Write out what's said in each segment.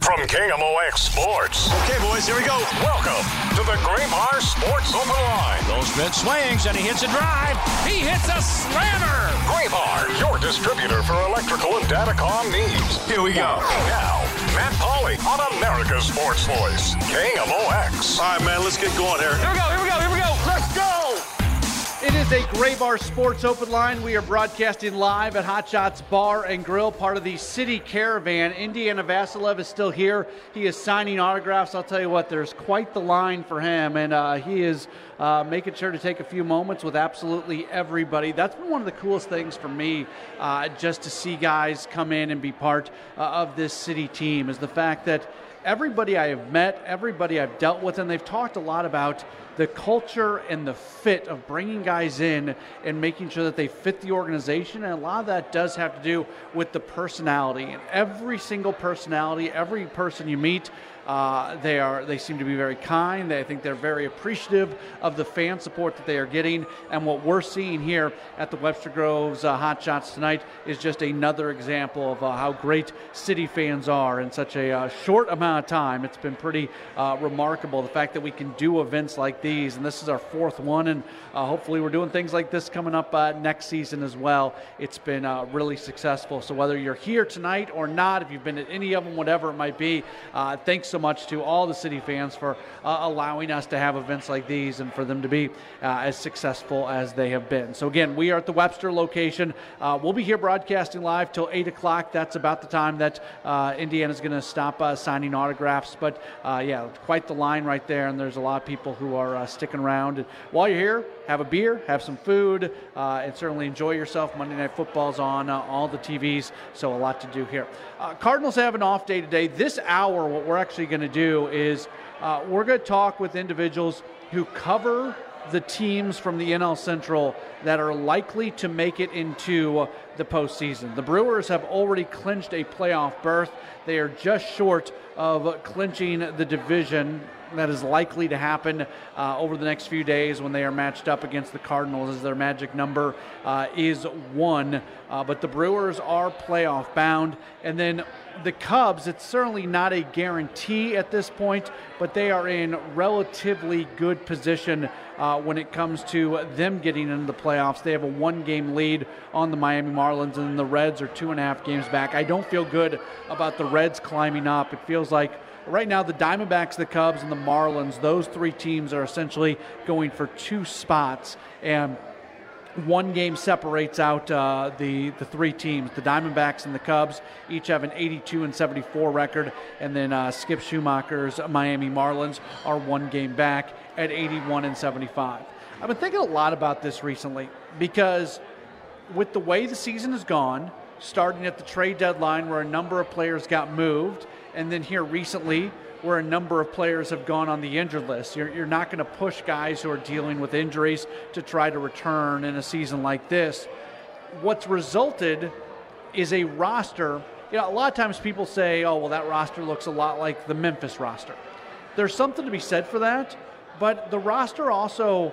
From KMOX Sports. Okay, boys, here we go. Welcome to the Graybar Sports Open Line. Those Goldschmidt swings and he hits a drive. He hits a slammer. Graybar, your distributor for electrical and datacom needs. Here we go. Now, Matt Pauley on America's Sports Voice, KMOX. All right, man, let's get going here. Here we go, here we go, here we go. Let's go. It is a Graybar Sports Open Line. We are broadcasting live at Hot Shots Bar and Grill, part of the City Caravan. Indiana Vassilev is still here. He is signing autographs. I'll tell you what, there's quite the line for him, and uh, he is uh, making sure to take a few moments with absolutely everybody. That's been one of the coolest things for me, uh, just to see guys come in and be part uh, of this city team, is the fact that everybody I have met, everybody I've dealt with, and they've talked a lot about the culture and the fit of bringing guys in and making sure that they fit the organization. And a lot of that does have to do with the personality. And every single personality, every person you meet, uh, they are they seem to be very kind. They, I think they're very appreciative of the fan support that they are getting. And what we're seeing here at the Webster Groves uh, Hot Shots tonight is just another example of uh, how great City fans are in such a uh, short amount of time. It's been pretty uh, remarkable the fact that we can do events like these, and this is our fourth one, and uh, hopefully we're doing things like this coming up next season as well. It's been really successful. So whether you're here tonight or not, if you've been at any of them, whatever it might be, thanks so much to all the city fans for uh, allowing us to have events like these and for them to be uh, as successful as they have been. So, again, we are at the Webster location. Uh, we'll be here broadcasting live till 8 o'clock. That's about the time that uh, Indiana's going to stop signing autographs. But, yeah, quite the line right there, and there's a lot of people who are sticking around. And while you're here, have a beer, have some food, uh, and certainly enjoy yourself. Monday Night Football's on uh, all the TVs, so a lot to do here. Uh, Cardinals have an off day today. This hour, what we're actually going to do is uh, we're going to talk with individuals who cover the teams from the NL Central that are likely to make it into the postseason. The Brewers have already clinched a playoff berth. They are just short of clinching the division that is likely to happen uh, over the next few days when they are matched up against the Cardinals, as their magic number uh, is one. Uh, but the Brewers are playoff bound. And then the Cubs, it's certainly not a guarantee at this point, but they are in relatively good position uh, when it comes to them getting into the playoffs. They have a one game lead on the Miami Marlins, and the Reds are two and a half games back. I don't feel good about the Reds climbing up. It feels like right now the Diamondbacks, the Cubs, and the Marlins, those three teams are essentially going for two spots. And one game separates out uh, the the three teams. The Diamondbacks and the Cubs each have an 82 and 74 record, and then uh, Skip Schumaker's Miami Marlins are one game back at 81 and 75. I've been thinking a lot about this recently because with the way the season has gone, starting at the trade deadline where a number of players got moved, and then here recently where a number of players have gone on the injured list. You're, you're not going to push guys who are dealing with injuries to try to return in a season like this. What's resulted is a roster. You know, a lot of times people say, oh, well, that roster looks a lot like the Memphis roster. There's something to be said for that, but the roster also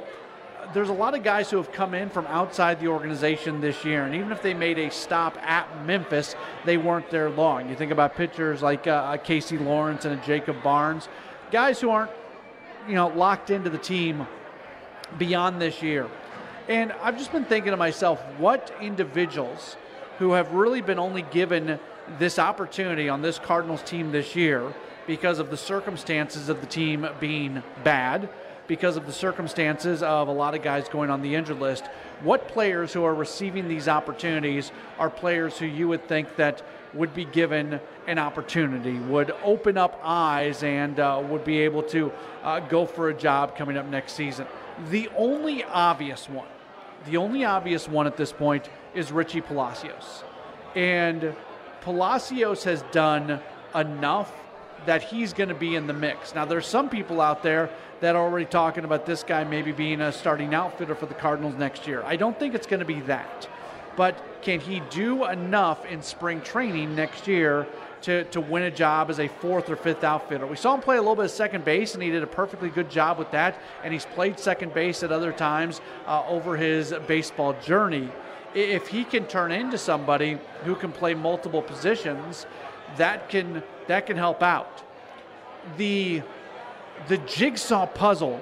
there's a lot of guys who have come in from outside the organization this year, and even if they made a stop at Memphis, they weren't there long. You think about pitchers like uh, Casey Lawrence and Jacob Barnes, guys who aren't, you know, locked into the team beyond this year. And I've just been thinking to myself, what individuals who have really been only given this opportunity on this Cardinals team this year because of the circumstances of the team being bad, because of the circumstances of a lot of guys going on the injured list. What players who are receiving these opportunities are players who you would think that would be given an opportunity, would open up eyes, and uh, would be able to uh, go for a job coming up next season? The only obvious one, the only obvious one at this point is Richie Palacios. And Palacios has done enough that he's going to be in the mix. Now, there's some people out there that are already talking about this guy maybe being a starting outfitter for the Cardinals next year. I don't think it's going to be that. But can he do enough in spring training next year to, to win a job as a fourth or fifth outfitter? We saw him play a little bit of second base, and he did a perfectly good job with that. And he's played second base at other times uh, over his baseball journey. If he can turn into somebody who can play multiple positions, that can that can help out. The the jigsaw puzzle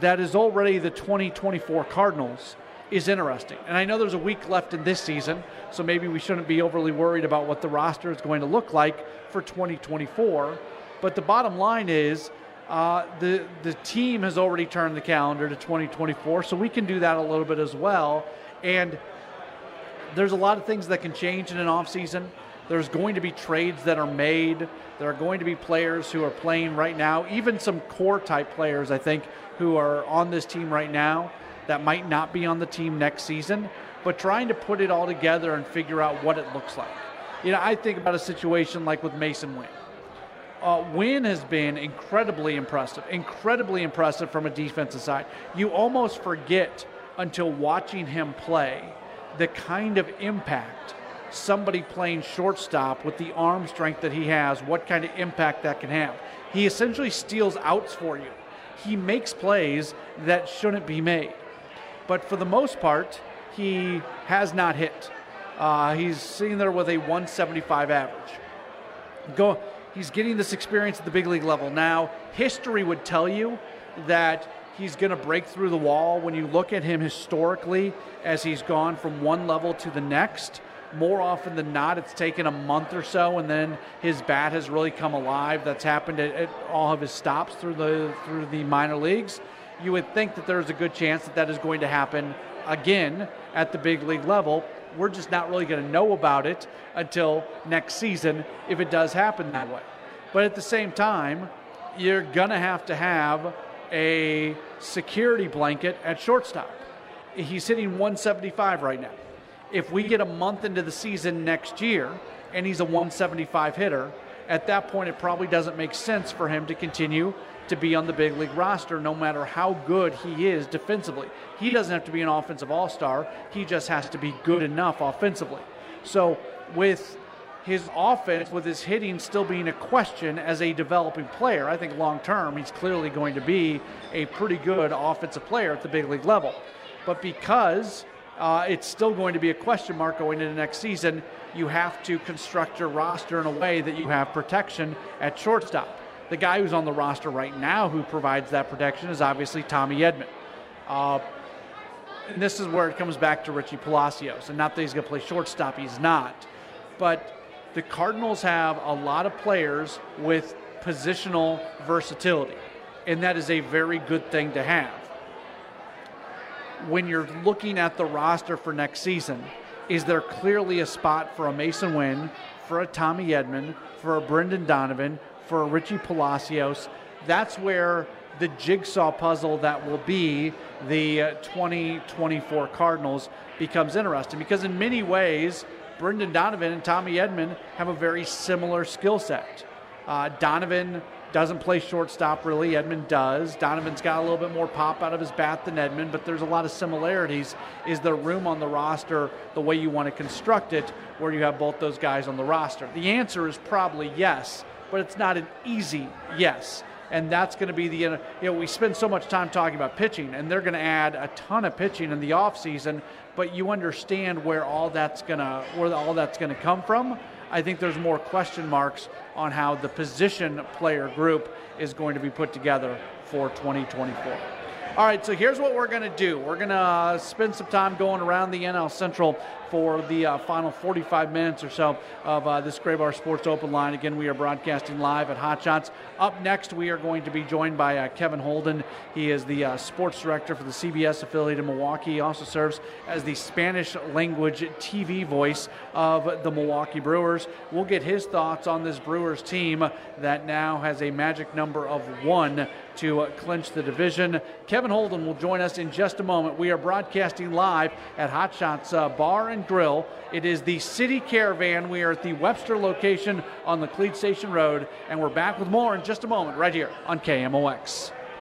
that is already the 2024 Cardinals is interesting. And I know there's a week left in this season, so maybe we shouldn't be overly worried about what the roster is going to look like for 2024. But the bottom line is uh, the the team has already turned the calendar to 2024, so we can do that a little bit as well. And there's a lot of things that can change in an offseason. There's going to be trades that are made. There are going to be players who are playing right now, even some core type players, I think, who are on this team right now that might not be on the team next season, but trying to put it all together and figure out what it looks like. You know, I think about a situation like with Masyn Winn. Uh, Winn has been incredibly impressive, incredibly impressive from a defensive side. You almost forget until watching him play the kind of impact somebody playing shortstop with the arm strength that he has, what kind of impact that can have. He essentially steals outs for you. He makes plays that shouldn't be made. But for the most part, he has not hit. Uh, he's sitting there with a 175 average. Go, he's getting this experience at the big league level. Now, history would tell you that he's going to break through the wall when you look at him historically as he's gone from one level to the next more often than not, it's taken a month or so, and then his bat has really come alive. That's happened at, at, all of his stops through the through the minor leagues. You would think that there's a good chance that that is going to happen again at the big league level. We're just not really going to know about it until next season if it does happen that way. But at the same time, you're going to have to have a security blanket at shortstop. He's hitting 175 right now if we get a month into the season next year and he's a 175 hitter, at that point it probably doesn't make sense for him to continue to be on the big league roster no matter how good he is defensively. He doesn't have to be an offensive all star, he just has to be good enough offensively. So, with his offense, with his hitting still being a question as a developing player, I think long term he's clearly going to be a pretty good offensive player at the big league level. But because uh, it's still going to be a question mark going into next season. You have to construct your roster in a way that you have protection at shortstop. The guy who's on the roster right now who provides that protection is obviously Tommy Edman. Uh, and this is where it comes back to Richie Palacios. And not that he's going to play shortstop, he's not. But the Cardinals have a lot of players with positional versatility, and that is a very good thing to have when you're looking at the roster for next season, is there clearly a spot for a Masyn Winn, for a Tommy Edman, for a Brendan Donovan, for a Richie Palacios? That's where the jigsaw puzzle that will be the uh, 2024 Cardinals becomes interesting because, in many ways, Brendan Donovan and Tommy Edman have a very similar skill set. Uh, Donovan doesn't play shortstop really. Edman does. Donovan's got a little bit more pop out of his bat than Edman, but there's a lot of similarities. Is there room on the roster the way you want to construct it where you have both those guys on the roster? The answer is probably yes, but it's not an easy yes. And that's going to be the, you know, we spend so much time talking about pitching, and they're going to add a ton of pitching in the offseason, but you understand where all that's going to, where all that's going to come from. I think there's more question marks on how the position player group is going to be put together for 2024. All right, so here's what we're going to do. We're going to uh, spend some time going around the NL Central for the uh, final 45 minutes or so of uh, this Graybar Sports Open line. Again, we are broadcasting live at Hot Shots. Up next, we are going to be joined by uh, Kevin Holden. He is the uh, sports director for the CBS affiliate in Milwaukee. He also serves as the Spanish language TV voice of the Milwaukee Brewers. We'll get his thoughts on this Brewers team that now has a magic number of one to uh, clinch the division. Kevin Holden will join us in just a moment. We are broadcasting live at Hot Shots uh, Bar and Grill. It is the City Caravan. We are at the Webster location on Laclede Station Road, and we're back with more in just a moment right here on KMOX.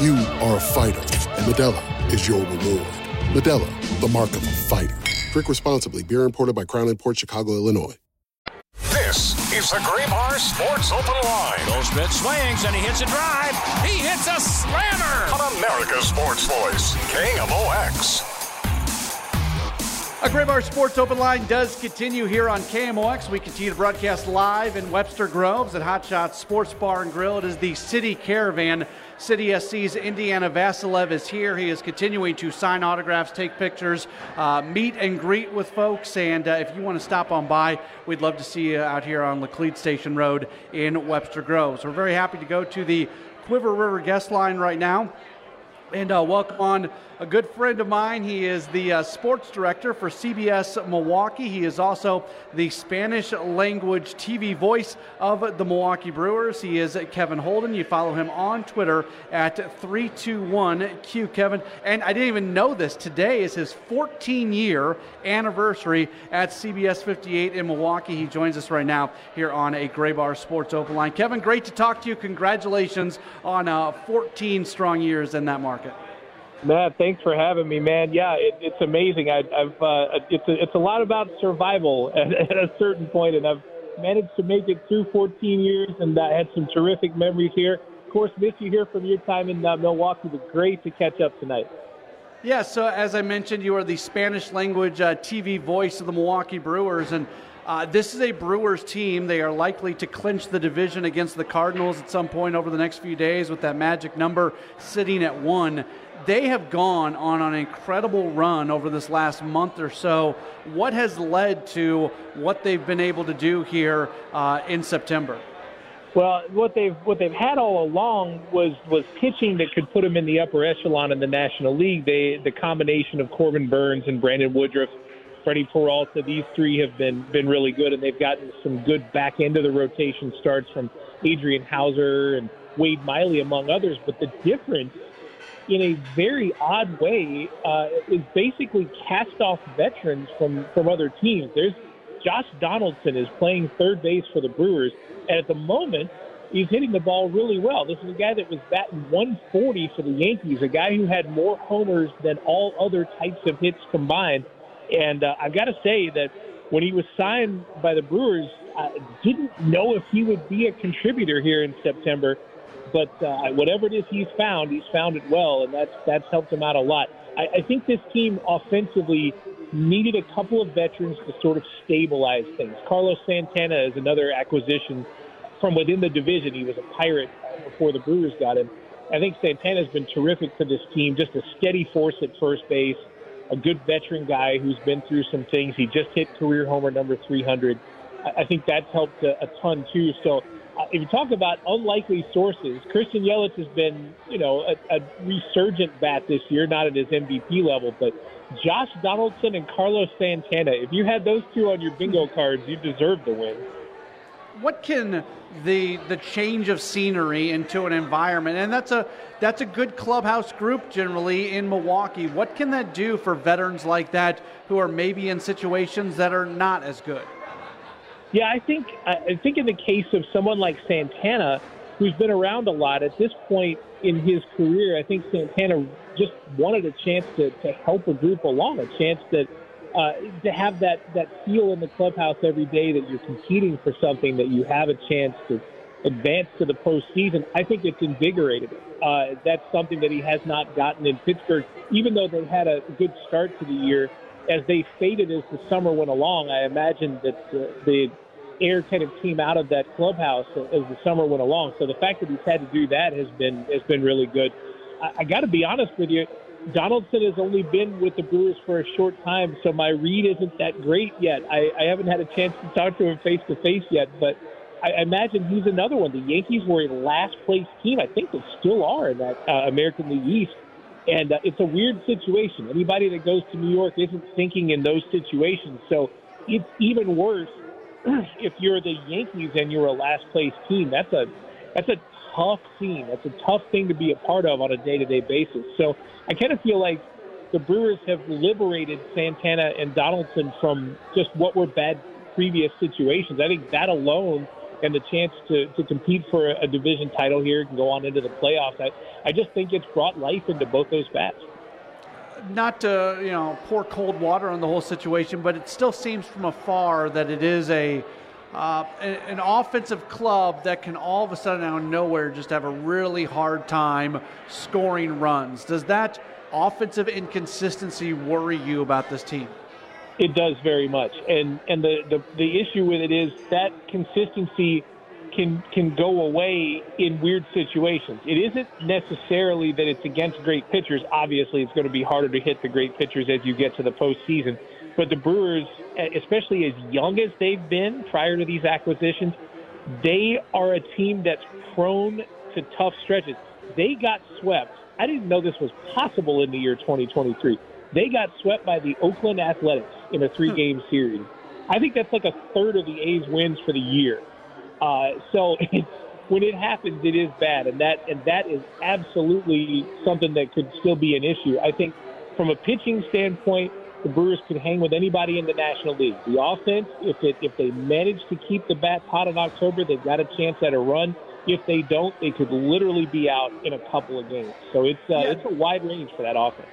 You are a fighter, and Modelo is your reward. Modelo, the mark of a fighter. Drink responsibly. Beer imported by Crown Port Chicago, Illinois. This is the Graybar Sports Open Line. Goldschmidt swings and he hits a drive. He hits a slammer. On America's Sports Voice, KMOX. A Graybar Sports Open Line does continue here on KMOX. We continue to broadcast live in Webster Groves at Hot Shots Sports Bar and Grill. It is the City Caravan City SC's Indiana Vassilev is here. He is continuing to sign autographs, take pictures, uh, meet and greet with folks. And uh, if you want to stop on by, we'd love to see you out here on Laclede Station Road in Webster Groves. We're very happy to go to the Cuivre River guest line right now and uh, welcome on a good friend of mine. He is the uh, sports director for CBS Milwaukee. He is also the Spanish language TV voice of the Milwaukee Brewers. He is Kevin Holden. You follow him on Twitter at 321Q Kevin. And I didn't even know this. Today is his 14 year anniversary at CBS 58 in Milwaukee. He joins us right now here on a Graybar Sports Open Line. Kevin, great to talk to you. Congratulations on uh, 14 strong years in that market. Matt, thanks for having me, man. Yeah, it, it's amazing. I, have uh, it's a, it's a lot about survival at, at, a certain point, and I've managed to make it through 14 years, and I had some terrific memories here. Of course, miss you here from your time in uh, Milwaukee, but great to catch up tonight. Yeah, so as I mentioned, you are the Spanish language uh, TV voice of the Milwaukee Brewers, and uh, this is a Brewers team. They are likely to clinch the division against the Cardinals at some point over the next few days with that magic number sitting at one they have gone on an incredible run over this last month or so. What has led to what they've been able to do here uh, in September? Well, what they've what they've had all along was was pitching that could put them in the upper echelon in the National League. They the combination of Corbin Burnes and Brandon Woodruff, Freddie Peralta, these three have been been really good, and they've gotten some good back end of the rotation starts from Adrian Houser and Wade Miley, among others. But the difference in a very odd way, uh, is basically cast off veterans from, from other teams. There's Josh Donaldson is playing third base for the Brewers, and at the moment, he's hitting the ball really well. This is a guy that was batting 140 for the Yankees, a guy who had more homers than all other types of hits combined. And uh, I've got to say that when he was signed by the Brewers, I didn't know if he would be a contributor here in September but uh, whatever it is he's found, he's found it well, and that's that's helped him out a lot. I, I think this team offensively needed a couple of veterans to sort of stabilize things. Carlos Santana is another acquisition from within the division. He was a pirate before the Brewers got him. I think Santana's been terrific for this team, just a steady force at first base, a good veteran guy who's been through some things. He just hit career homer number 300. I think that's helped a, a ton too. So if you talk about unlikely sources, Christian Yelich has been, you know, a, a resurgent bat this year, not at his MVP level, but Josh Donaldson and Carlos Santana, if you had those two on your bingo hmm. cards, you deserve the win. What can the the change of scenery into an environment, and that's a that's a good clubhouse group generally in Milwaukee. What can that do for veterans like that who are maybe in situations that are not as good? Yeah, I think I think in the case of someone like Santana, who's been around a lot at this point in his career, I think Santana just wanted a chance to, to help a group along, a chance that uh, to have that that feel in the clubhouse every day that you're competing for something, that you have a chance to advance to the postseason. I think it's invigorated. Uh, that's something that he has not gotten in Pittsburgh, even though they had a good start to the year. As they faded as the summer went along, I imagine that uh, the air kind of came out of that clubhouse as the summer went along. So the fact that he's had to do that has been has been really good. I, I got to be honest with you. Donaldson has only been with the Brewers for a short time, so my read isn't that great yet. I, I haven't had a chance to talk to him face to face yet, but I imagine he's another one. The Yankees were a last place team. I think they still are in that uh, American League East. And uh, it's a weird situation. Anybody that goes to New York isn't thinking in those situations. So it's even worse if you're the Yankees and you're a last place team, that's a that's a tough scene. That's a tough thing to be a part of on a day to day basis. So I kind of feel like the Brewers have liberated Santana and Donaldson from just what were bad previous situations. I think that alone and the chance to, to compete for a, division title here and go on into the playoffs, I, I just think it's brought life into both those bats not to you know pour cold water on the whole situation, but it still seems from afar that it is a uh, an offensive club that can all of a sudden out of nowhere just have a really hard time scoring runs. Does that offensive inconsistency worry you about this team? It does very much, and and the the, the issue with it is that consistency can can go away in weird situations. It isn't necessarily that it's against great pitchers. Obviously, it's going to be harder to hit the great pitchers as you get to the postseason. But the Brewers, especially as young as they've been prior to these acquisitions, they are a team that's prone to tough stretches. They got swept. I didn't know this was possible in the year 2023. They got swept by the Oakland Athletics in a three-game series. I think that's like a third of the A's wins for the year. Uh, so it's, when it happens, it is bad, and that and that is absolutely something that could still be an issue. I think from a pitching standpoint, the Brewers could hang with anybody in the National League. The offense, if it if they manage to keep the bats hot in October, they've got a chance at a run. If they don't, they could literally be out in a couple of games. So it's uh, yeah. it's a wide range for that offense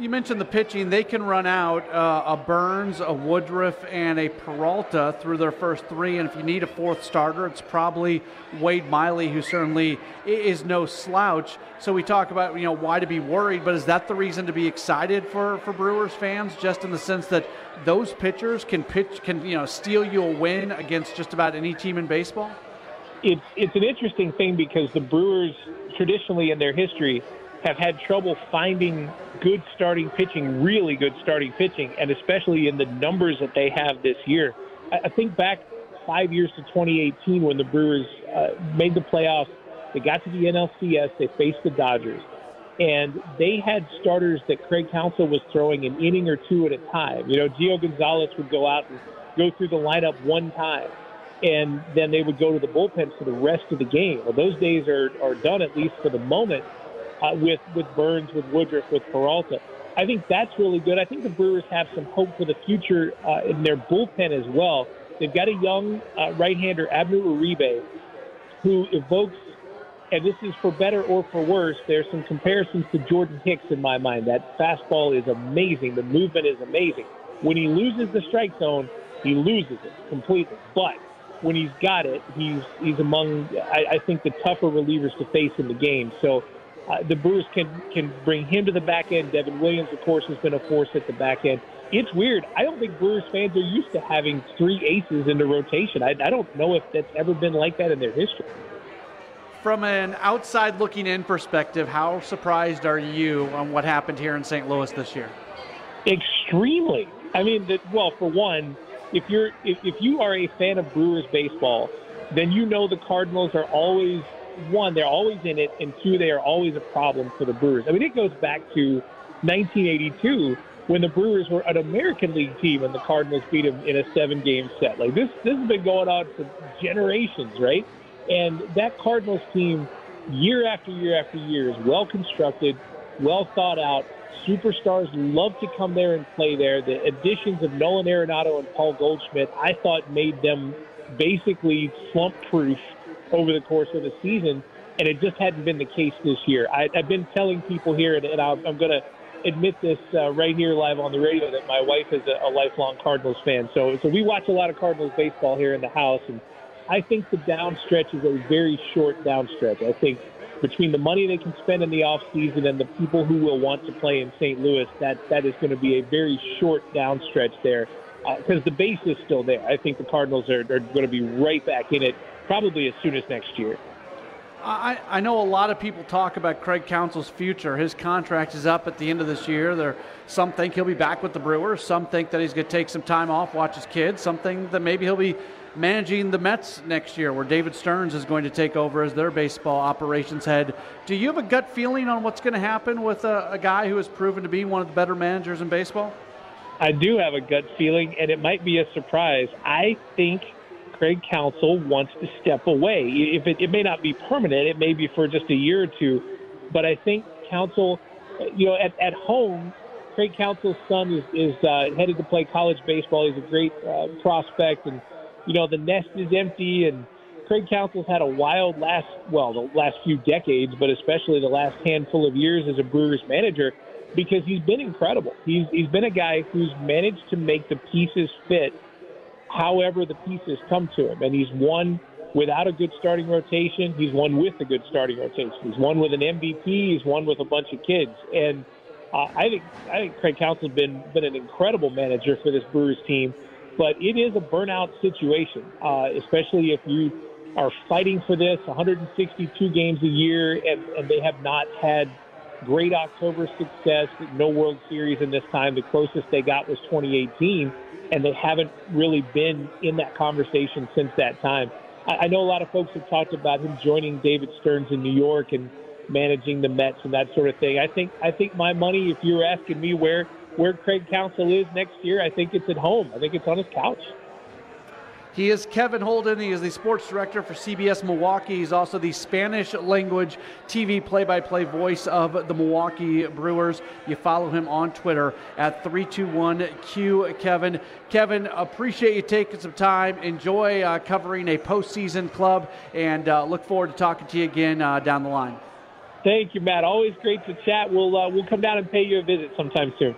you mentioned the pitching. They can run out uh, a Burnes, a Woodruff, and a Peralta through their first three. And if you need a fourth starter, it's probably Wade Miley, who certainly is no slouch. So we talk about you know why to be worried, but is that the reason to be excited for for Brewers fans? Just in the sense that those pitchers can pitch, can you know steal you a win against just about any team in baseball. It's it's an interesting thing because the Brewers traditionally in their history have had trouble finding good starting pitching, really good starting pitching, and especially in the numbers that they have this year. I think back five years to 2018 when the Brewers uh, made the playoffs. They got to the NLCS. They faced the Dodgers. And they had starters that Craig Counsell was throwing an inning or two at a time. You know, Gio Gonzalez would go out and go through the lineup one time, and then they would go to the bullpen for the rest of the game. Well, those days are, are done, at least for the moment uh, with with Burnes, with Woodruff, with Peralta. I think that's really good. I think the Brewers have some hope for the future uh, in their bullpen as well. They've got a young uh, right-hander, Abner Uribe, who evokes, and this is for better or for worse. There's some comparisons to Jordan Hicks in my mind. That fastball is amazing. The movement is amazing. When he loses the strike zone, he loses it completely. But when he's got it, he's he's among I, I think the tougher relievers to face in the game. So uh, the Brewers can can bring him to the back end. Devin Williams, of course, has been a force at the back end. It's weird. I don't think Brewers fans are used to having three aces in the rotation. I, I don't know if that's ever been like that in their history. From an outside looking in perspective, how surprised are you on what happened here in St. Louis this year? Extremely. I mean, the, well, for one, if you're if, if you are a fan of Brewers baseball, then you know the Cardinals are always one, they're always in it, and two, they are always a problem for the Brewers. I mean, it goes back to 1982 when the Brewers were an American League team and the Cardinals beat them in a seven-game set. Like this, this has been going on for generations, right? And that Cardinals team, year after year after year, is well constructed, well thought out. Superstars love to come there and play there. The additions of Nolan Arenado and Paul Goldschmidt, I thought, made them basically slump-proof over the course of the season, and it just hadn't been the case this year. I, have been telling people here, and, and I'm, I'm going to admit this uh, right here live on the radio that my wife is a, a lifelong Cardinals fan. So, so we watch a lot of Cardinals baseball here in the house, and I think the downstretch is a very short downstretch. I think between the money they can spend in the off season and the people who will want to play in St. Louis, that that is going to be a very short downstretch there because uh, the base is still there. I think the Cardinals are, are going to be right back in it probably as soon as next year. I, I know a lot of people talk about Craig Counsell's future. His contract is up at the end of this year. There, some think he'll be back with the Brewers. Some think that he's going to take some time off, watch his kids. Some think that maybe he'll be managing the Mets next year, where David Stearns is going to take over as their baseball operations head. Do you have a gut feeling on what's going to happen with a, a guy who has proven to be one of the better managers in baseball? I do have a gut feeling, and it might be a surprise. I think Craig Counsell wants to step away. If it, it may not be permanent, it may be for just a year or two, but I think Counsell, you know, at, at home, Craig Counsell's son is, is uh, headed to play college baseball. He's a great uh, prospect, and you know the nest is empty. And Craig Counsell's had a wild last, well, the last few decades, but especially the last handful of years as a Brewers manager, because he's been incredible. He's he's been a guy who's managed to make the pieces fit however the pieces come to him. And he's won without a good starting rotation. He's won with a good starting rotation. He's won with an MVP. He's won with a bunch of kids. And uh, I think I think Craig Counsell's been been an incredible manager for this Brewers team. But it is a burnout situation, uh, especially if you are fighting for this 162 games a year and, and they have not had great October success, no World Series in this time. The closest they got was 2018 and they haven't really been in that conversation since that time. I, know a lot of folks have talked about him joining David Stearns in New York and managing the Mets and that sort of thing. I think I think my money, if you're asking me where where Craig Counsell is next year, I think it's at home. I think it's on his couch. He is Kevin Holden. He is the sports director for CBS Milwaukee. He's also the Spanish language TV play by play voice of the Milwaukee Brewers. You follow him on Twitter at 321Q Kevin. Kevin, appreciate you taking some time. Enjoy uh, covering a postseason club and uh, look forward to talking to you again uh, down the line. Thank you, Matt. Always great to chat. We'll, uh, we'll come down and pay you a visit sometime soon.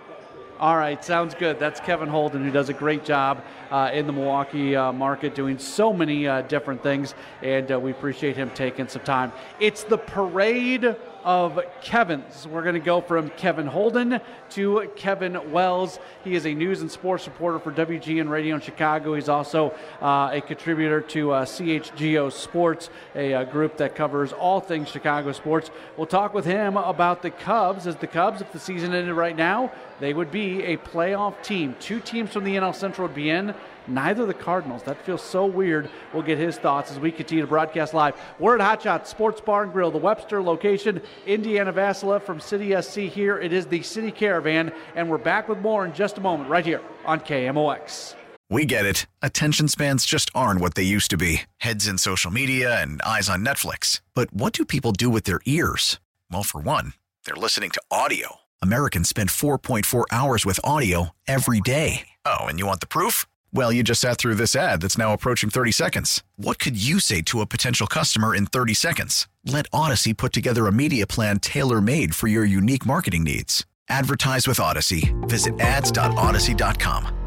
All right, sounds good. That's Kevin Holden, who does a great job uh, in the Milwaukee uh, market, doing so many uh, different things, and uh, we appreciate him taking some time. It's the parade of Kevin's. We're going to go from Kevin Holden to Kevin Wells. He is a news and sports reporter for WGN Radio in Chicago. He's also uh, a contributor to uh, CHGO Sports, a, a, uh, group that covers all things Chicago sports. We'll talk with him about the Cubs, as the Cubs, if the season ended right now, they would be a playoff team. Two teams from the NL Central would be in neither the Cardinals. That feels so weird. We'll get his thoughts as we continue to broadcast live. We're at Hot Shot Sports Bar and Grill, the Webster location, Indiana Vassilev from City SC here. It is the City Caravan, and we're back with more in just a moment right here on KMOX. We get it. Attention spans just aren't what they used to be heads in social media and eyes on Netflix. But what do people do with their ears? Well, for one, they're listening to audio. Americans spend 4.4 hours with audio every day. Oh, and you want the proof? Well, you just sat through this ad that's now approaching 30 seconds. What could you say to a potential customer in 30 seconds? Let Audacy put together a media plan tailor made for your unique marketing needs. Advertise with Audacy. Visit ads.audacy.com.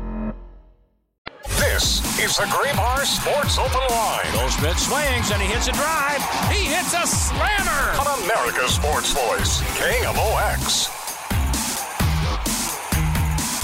This is the Graybar Sports Open Line. Goldschmidt swings and he hits a drive. He hits a slammer. On America's Sports Voice, KMOX.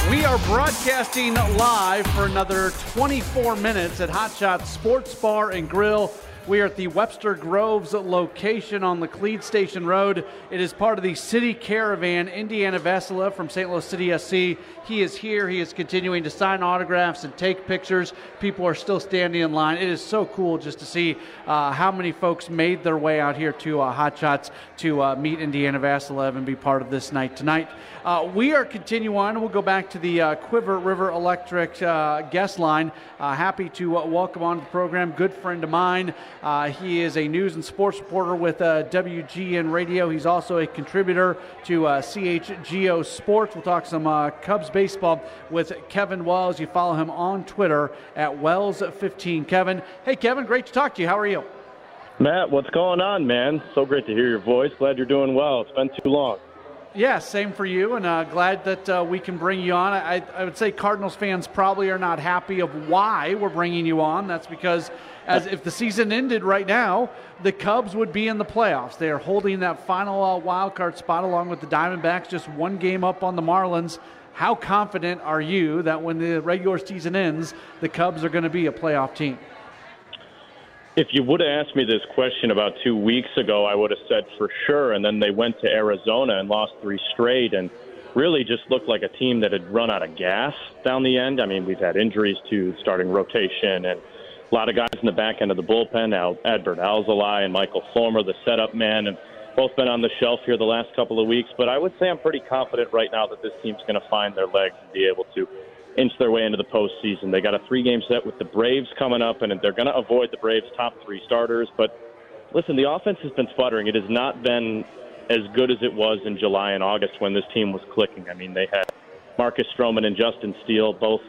We are broadcasting live for another 24 minutes at Hot Shots Sports Bar and Grill. We are at the Webster Groves location on Laclede Station Road. It is part of the City Caravan. Indiana Vassilev from St. Louis City SC. He is here. He is continuing to sign autographs and take pictures. People are still standing in line. It is so cool just to see uh, how many folks made their way out here to uh, Hot Shots to uh, meet Indiana Vassilev and be part of this night tonight. Uh, we are continuing on. We'll go back to the uh, Cuivre River Electric uh, guest line. happy to welcome on the program good friend of mine. Uh, he is a news and sports reporter with uh, WGN Radio. He's also a contributor to uh, CHGO Sports. We'll talk some uh, Cubs baseball with Kevin Wells. You follow him on Twitter at Wells15. Kevin, hey Kevin, great to talk to you. How are you? Matt, what's going on, man? So great to hear your voice. Glad you're doing well. It's been too long. Yeah, same for you, and uh, glad that uh, we can bring you on. I, I, would say Cardinals fans probably are not happy of why we're bringing you on. That's because, as if the season ended right now, the Cubs would be in the playoffs. They are holding that final uh, wild card spot along with the Diamondbacks, just one game up on the Marlins. How confident are you that when the regular season ends, the Cubs are going to be a playoff team? If you would have asked me this question about two weeks ago, I would have said for sure. And then they went to Arizona and lost three straight and really just looked like a team that had run out of gas down the end. I mean, we've had injuries to starting rotation and a lot of guys in the back end of the bullpen. Now, Adbert Alzolay and Michael Fulmer, the setup man, and both been on the shelf here the last couple of weeks. But I would say I'm pretty confident right now that this team's going to find their legs and be able to inch their way into the postseason. They got a three game set with the Braves coming up, and they're going to avoid the Braves' top three starters. But listen, the offense has been sputtering. It has not been as good as it was in July and August when this team was clicking. I mean, they had Marcus Stroman and Justin Steele, both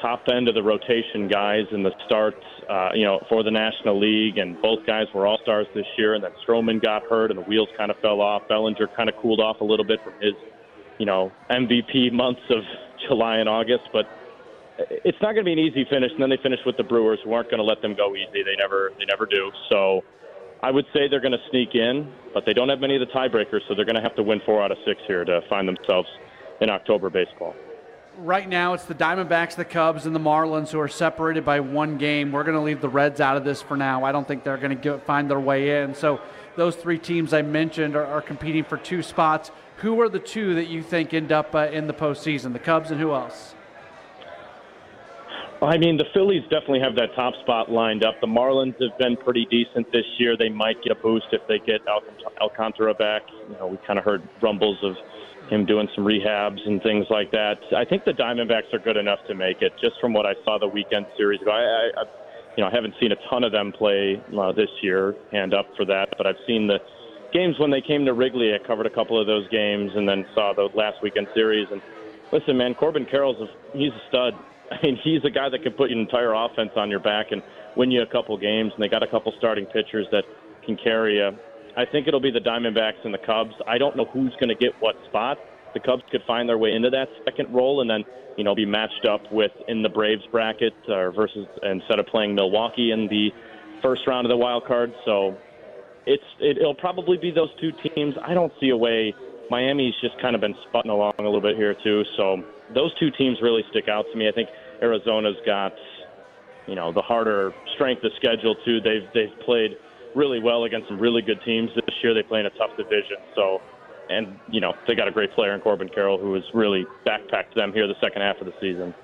top end of the rotation guys in the starts, uh, you know, for the National League, and both guys were all stars this year. And then Stroman got hurt, and the wheels kind of fell off. Bellinger kind of cooled off a little bit from his, you know, MVP months of July and August, but it's not going to be an easy finish. And then they finish with the Brewers, who aren't going to let them go easy. They never, they never do. So I would say they're going to sneak in, but they don't have many of the tiebreakers, so they're going to have to win four out of six here to find themselves in October baseball. Right now, it's the Diamondbacks, the Cubs, and the Marlins who are separated by one game. We're going to leave the Reds out of this for now. I don't think they're going to find their way in. So those three teams I mentioned are, are competing for two spots. Who are the two that you think end up uh, in the postseason? The Cubs and who else? I mean, the Phillies definitely have that top spot lined up. The Marlins have been pretty decent this year. They might get a boost if they get Alcantara back. You know, we kind of heard rumbles of him doing some rehabs and things like that. I think the Diamondbacks are good enough to make it. Just from what I saw the weekend series I, I you know, I haven't seen a ton of them play uh, this year. Hand up for that, but I've seen the games when they came to Wrigley. I covered a couple of those games and then saw the last weekend series. And listen, man, Corbin Carroll's a, he's a stud. I mean, he's a guy that can put your entire offense on your back and win you a couple games. And they got a couple starting pitchers that can carry you. I think it'll be the Diamondbacks and the Cubs. I don't know who's going to get what spot. The Cubs could find their way into that second role and then, you know, be matched up with in the Braves bracket uh, versus instead of playing Milwaukee in the first round of the wild card. So it's it, it'll probably be those two teams. I don't see a way. Miami's just kind of been sputting along a little bit here too. So those two teams really stick out to me. I think Arizona's got you know the harder strength of schedule too. They've they've played really well against some really good teams this year. They play in a tough division. So and you know they got a great player in Corbin Carroll who has really backpacked them here the second half of the season.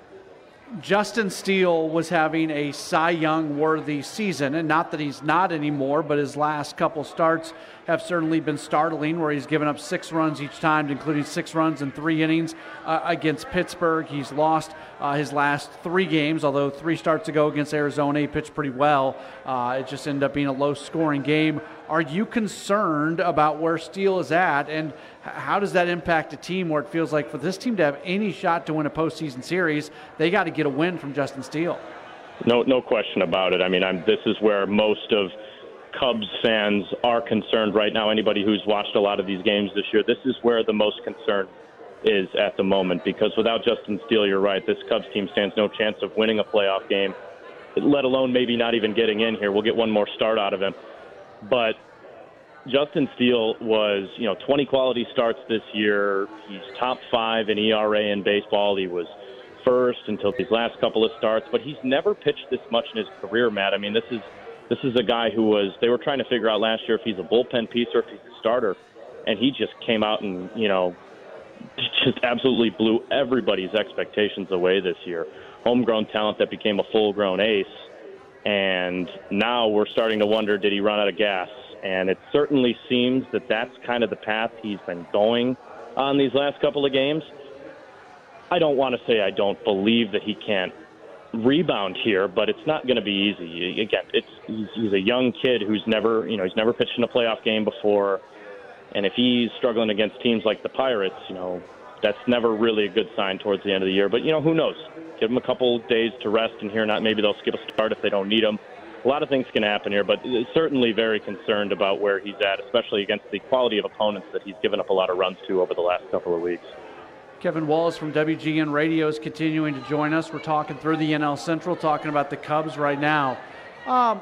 Justin Steele was having a Cy Young worthy season, and not that he's not anymore, but his last couple starts have certainly been startling, where he's given up six runs each time, including six runs in three innings uh, against Pittsburgh. He's lost uh, his last three games, although three starts ago against Arizona, he pitched pretty well. Uh, it just ended up being a low scoring game. Are you concerned about where Steele is at, and how does that impact a team where it feels like for this team to have any shot to win a postseason series, they got to get a win from Justin Steele? No, no question about it. I mean, I'm, this is where most of Cubs fans are concerned right now. Anybody who's watched a lot of these games this year, this is where the most concern is at the moment because without Justin Steele, you're right, this Cubs team stands no chance of winning a playoff game, let alone maybe not even getting in here. We'll get one more start out of him. But Justin Steele was, you know, 20 quality starts this year. He's top five in ERA in baseball. He was first until these last couple of starts, but he's never pitched this much in his career, Matt. I mean, this is this is a guy who was they were trying to figure out last year if he's a bullpen piece or if he's a starter, and he just came out and you know just absolutely blew everybody's expectations away this year. Homegrown talent that became a full-grown ace, and now we're starting to wonder did he run out of gas? And it certainly seems that that's kind of the path he's been going on these last couple of games. I don't want to say I don't believe that he can't rebound here, but it's not going to be easy. Again, it's he's, he's a young kid who's never, you know, he's never pitched in a playoff game before, and if he's struggling against teams like the Pirates, you know, that's never really a good sign towards the end of the year. But you know, who knows? Give him a couple days to rest and here. Not maybe they'll skip a start if they don't need him. A lot of things can happen here, but uh, certainly very concerned about where he's at, especially against the quality of opponents that he's given up a lot of runs to over the last couple of weeks. Kevin Wells from WGN Radio is continuing to join us. We're talking through the NL Central, talking about the Cubs right now. Um,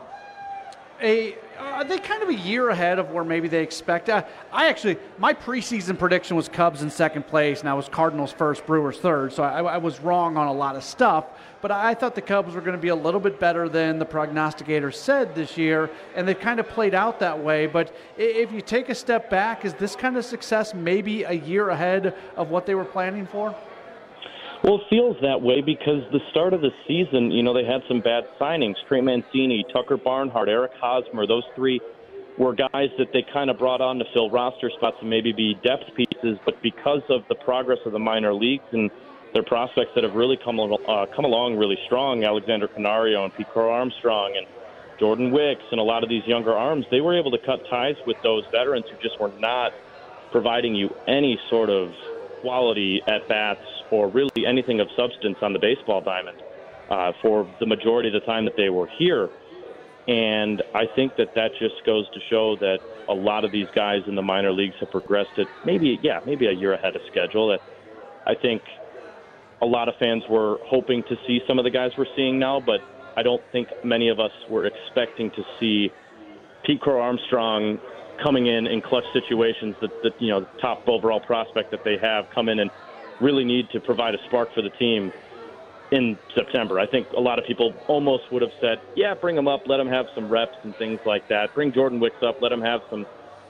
a are they kind of a year ahead of where maybe they expect? Uh, I actually, my preseason prediction was Cubs in second place, and I was Cardinals first, Brewers third. So I, I was wrong on a lot of stuff. But I thought the Cubs were going to be a little bit better than the prognosticator said this year, and they've kind of played out that way. But if you take a step back, is this kind of success maybe a year ahead of what they were planning for? Well, it feels that way because the start of the season, you know, they had some bad signings. Trey Mancini, Tucker Barnhart, Eric Hosmer, those three were guys that they kind of brought on to fill roster spots and maybe be depth pieces. But because of the progress of the minor leagues and their prospects that have really come uh, come along really strong, Alexander Canario and Crow Armstrong and Jordan Wicks and a lot of these younger arms, they were able to cut ties with those veterans who just were not providing you any sort of quality at bats or really anything of substance on the baseball diamond uh, for the majority of the time that they were here. And I think that that just goes to show that a lot of these guys in the minor leagues have progressed at maybe, yeah, maybe a year ahead of schedule. That I think a lot of fans were hoping to see some of the guys we're seeing now, but I don't think many of us were expecting to see Pete Crow Armstrong coming in in clutch situations that, that you know the top overall prospect that they have come in and really need to provide a spark for the team in September. I think a lot of people almost would have said, yeah, bring him up, let him have some reps and things like that. Bring Jordan Wicks up, let him have some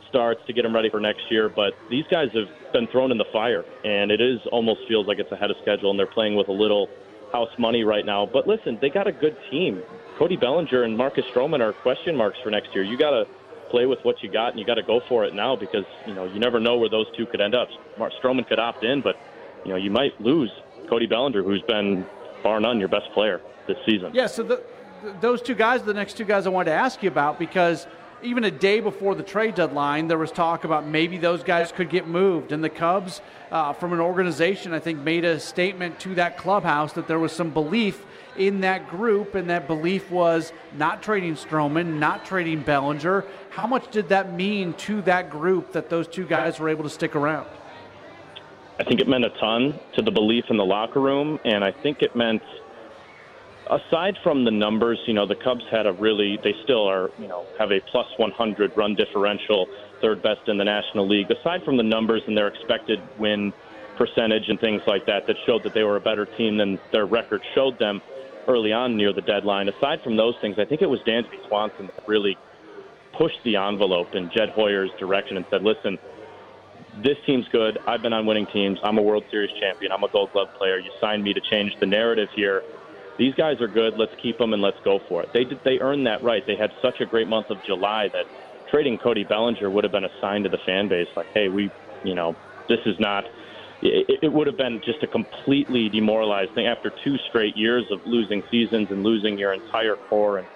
starts to get him ready for next year. But these guys have been thrown in the fire, and it is almost feels like it's ahead of schedule, and they're playing with a little house money right now. But listen, they got a good team. Cody Bellinger and Marcus Stroman are question marks for next year. You got to play with what you got, and you got to go for it now because you know you never know where those two could end up. Mark Stroman could opt in, but you know you might lose Cody Bellinger, who's been bar none your best player this season. Yeah, so the, those two guys, are the next two guys I wanted to ask you about because even a day before the trade deadline, there was talk about maybe those guys could get moved. And the Cubs, uh, from an organization, I think, made a statement to that clubhouse that there was some belief in that group, and that belief was not trading Stroman, not trading Bellinger. How much did that mean to that group that those two guys were able to stick around? I think it meant a ton to the belief in the locker room, and I think it meant, aside from the numbers, you know, the Cubs had a really, they still are, you know, have a plus 100 run differential, third best in the National League. Aside from the numbers and their expected win percentage and things like that, that showed that they were a better team than their record showed them early on near the deadline. Aside from those things, I think it was Dansby Swanson that really pushed the envelope in Jed Hoyer's direction and said, listen, this team's good. I've been on winning teams. I'm a World Series champion. I'm a Gold Glove player. You signed me to change the narrative here. These guys are good. Let's keep them and let's go for it. They did. They earned that right. They had such a great month of July that trading Cody Bellinger would have been a sign to the fan base, like, hey, we, you know, this is not. It, it would have been just a completely demoralized thing after two straight years of losing seasons and losing your entire core and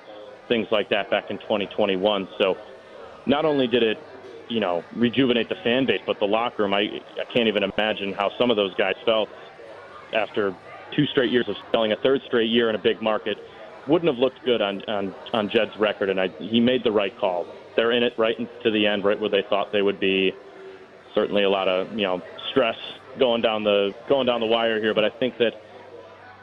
things like that back in 2021. So, not only did it you know, rejuvenate the fan base. But the locker room, I, I can't even imagine how some of those guys felt after two straight years of selling a third straight year in a big market. Wouldn't have looked good on on, on Jed's record, and I, he made the right call. They're in it right to the end, right where they thought they would be. Certainly, a lot of you know stress going down the going down the wire here, but I think that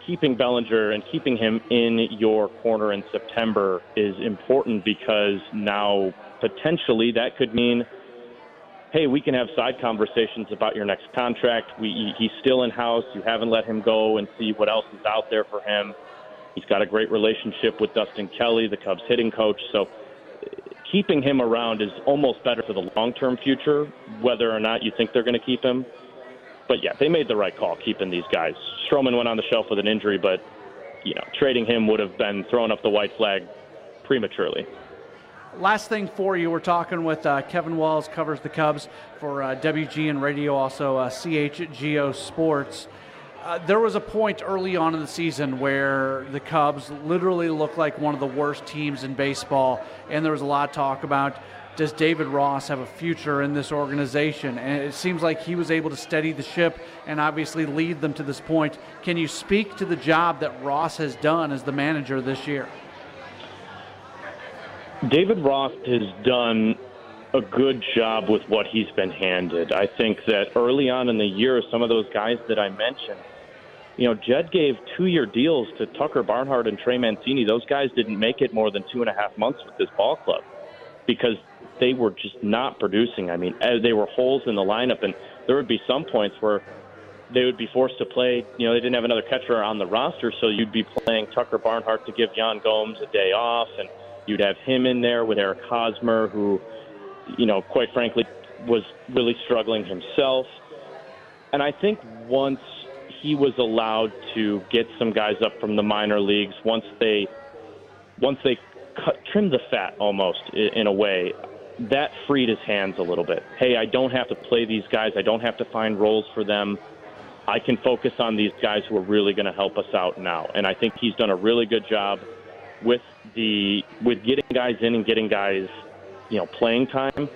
keeping Bellinger and keeping him in your corner in September is important because now potentially that could mean hey, we can have side conversations about your next contract. We, he's still in house. You haven't let him go and see what else is out there for him. He's got a great relationship with Dustin Kelly, the Cubs hitting coach. So keeping him around is almost better for the long term future, whether or not you think they're going to keep him. But yeah, they made the right call keeping these guys. Stroman went on the shelf with an injury, but you know, trading him would have been throwing up the white flag prematurely. Last thing for you, we're talking with uh, Kevin Wells, covers the Cubs for uh, WGN Radio, also uh, CHGO Sports. Uh, there was a point early on in the season where the Cubs literally looked like one of the worst teams in baseball, and there was a lot of talk about does David Ross have a future in this organization? And it seems like he was able to steady the ship and obviously lead them to this point. Can you speak to the job that Ross has done as the manager this year? David Ross has done a good job with what he's been handed. I think that early on in the year, some of those guys that I mentioned, you know, Jed gave two year deals to Tucker Barnhart and Trey Mancini. Those guys didn't make it more than two and a half months with this ball club because they were just not producing. I mean, eh, they were holes in the lineup, and there would be some points where they would be forced to play. You know, they didn't have another catcher on the roster, so you'd be playing Tucker Barnhart to give Yan Gomes a day off, and You'd have him in there with Eric Hosmer, who, you know, quite frankly, was really struggling himself. And I think once he was allowed to get some guys up from the minor leagues, once they, once they cut, trimmed the fat almost in a way, that freed his hands a little bit. Hey, I don't have to play these guys. I don't have to find roles for them. I can focus on these guys who are really going to help us out now. And I think he's done a really good job with the with getting guys in and getting guys, you know, playing time.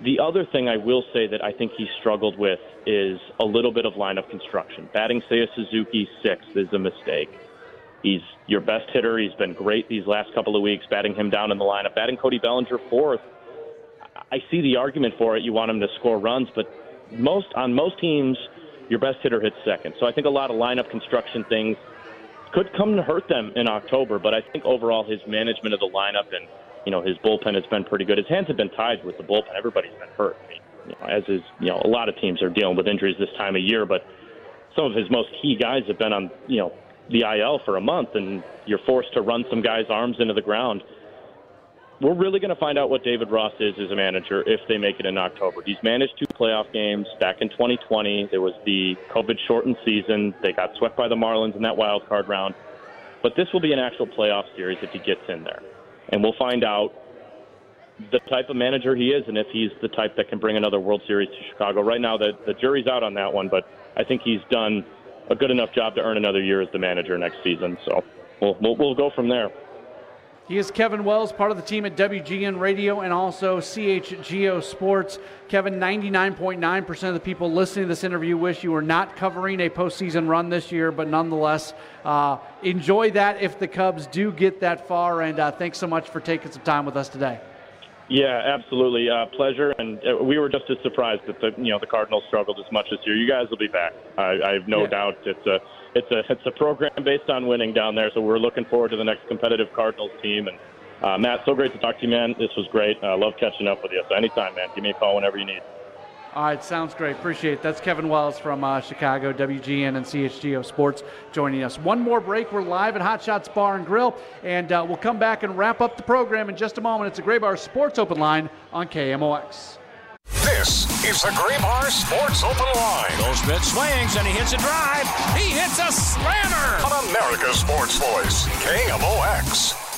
The other thing I will say that I think he struggled with is a little bit of lineup construction. Batting Seiya Suzuki sixth is a mistake. He's your best hitter. He's been great these last couple of weeks. Batting him down in the lineup, batting Cody Bellinger fourth. I see the argument for it. You want him to score runs, but most on most teams, your best hitter hits second. So I think a lot of lineup construction things could come to hurt them in October. But I think overall his management of the lineup and you know his bullpen has been pretty good. His hands have been tied with the bullpen. Everybody's been hurt. I mean, you know, as is you know a lot of teams are dealing with injuries this time of year, but some of his most key guys have been on you know the IL for a month, and you're forced to run some guys' arms into the ground we're really going to find out what David Ross is as a manager if they make it in October. He's managed two playoff games back in 2020. There was the COVID shortened season. They got swept by the Marlins in that wild card round. But this will be an actual playoff series if he gets in there. And we'll find out the type of manager he is and if he's the type that can bring another World Series to Chicago. Right now, the, the jury's out on that one, but I think he's done a good enough job to earn another year as the manager next season. So we'll, we'll, we'll go from there. He is Kevin Wells, part of the team at WGN Radio and also CHGO Sports. Kevin, 99.9% of the people listening to this interview wish you were not covering a postseason run this year, but nonetheless, uh, enjoy that if the Cubs do get that far. And uh, thanks so much for taking some time with us today. Yeah, absolutely, uh, pleasure. And uh, we were just as surprised that the you know the Cardinals struggled as much this year. You guys will be back. I, I have no yeah. doubt. It's a it's a it's a program based on winning down there. So we're looking forward to the next competitive Cardinals team. And uh, Matt, so great to talk to you, man. This was great. I uh, love catching up with you. So anytime, man, give me a call whenever you need. All right, sounds great. Appreciate it. That's Kevin Wells from uh, Chicago, WGN and CHGO Sports joining us. One more break. We're live at Hot Shots Bar and Grill, and uh, we'll come back and wrap up the program in just a moment. It's a Graybar Sports Open Line on KMOX. This is the Graybar Sports Open Line. Goldschmidt swings and he hits a drive. He hits a slammer. On America's Sports Voice, KMOX.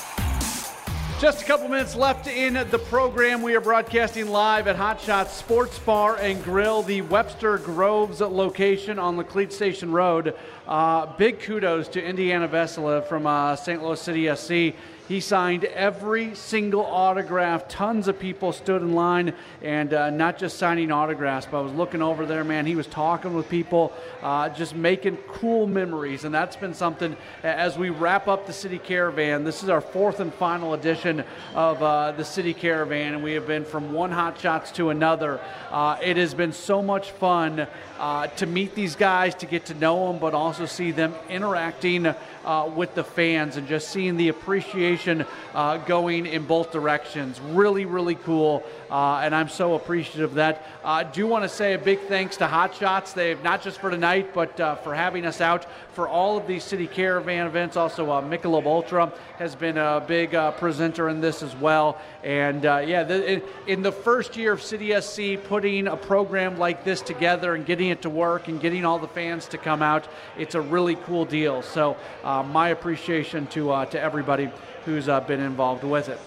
Just a couple minutes left in the program. We are broadcasting live at Hot Shots Sports Bar and Grill, the Webster Groves location on Laclede Station Road. Uh, big kudos to Indiana Vassilev from uh, St. Louis City SC He signed every single autograph. Tons of people stood in line and uh, not just signing autographs, but I was looking over there, man. He was talking with people, uh, just making cool memories. And that's been something as we wrap up the City Caravan. This is our fourth and final edition of uh, the City Caravan, and we have been from one hot shots to another. Uh, it has been so much fun uh, to meet these guys, to get to know them, but also see them interacting uh, with the fans and just seeing the appreciation uh, going in both directions. Really, really cool. Uh, and I'm so appreciative of that. I do want to say a big thanks to Hot Shots. They've not just for tonight, but uh, for having us out for all of these City Caravan events. Also, uh, Michelob Ultra has been a big uh, presenter in this as well. And uh, yeah, the, in, in, the first year of City SC, putting a program like this together and getting it to work and getting all the fans to come out, it's a really cool deal. So uh, my appreciation to uh, to everybody who's uh, been involved with it.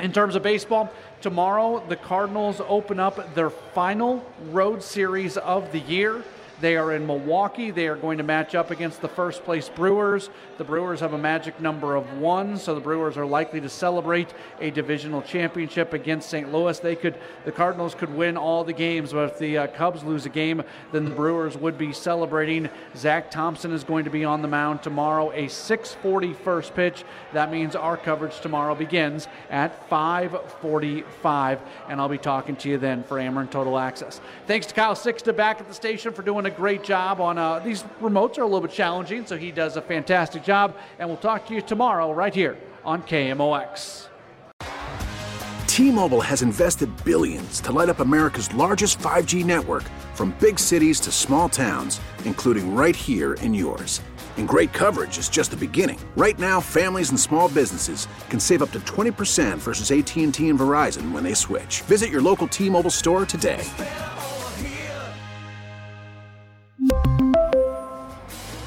In terms of baseball, tomorrow the Cardinals open up their final road series of the year. They are in Milwaukee. They are going to match up against the first place Brewers. The Brewers have a magic number of one, so the Brewers are likely to celebrate a divisional championship against St. Louis. They could, the Cardinals could win all the games, but if the uh, Cubs lose a game, then the Brewers would be celebrating. Zack Thompson is going to be on the mound tomorrow, a 6:40 first pitch. That means our coverage tomorrow begins at 5:45, and I'll be talking to you then for Ameren Total Access. Thanks to Kyle Sixta back at the station for doing a great job on uh, these remotes are a little bit challenging, so he does a fantastic job. And we'll talk to you tomorrow right here on KMOX. T-Mobile has invested billions to light up America's largest 5G network, from big cities to small towns, including right here in yours. And great coverage is just the beginning. Right now, families and small businesses can save up to 20% versus AT&T and Verizon when they switch. Visit your local T-Mobile store today.